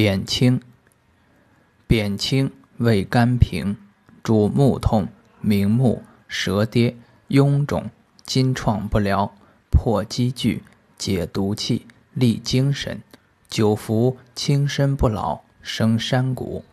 扁青，扁青味甘平，主目痛、明目、舌跌、臃肿、筋创不疗、破积聚、解毒气、利精神。久服轻身不老，生山谷。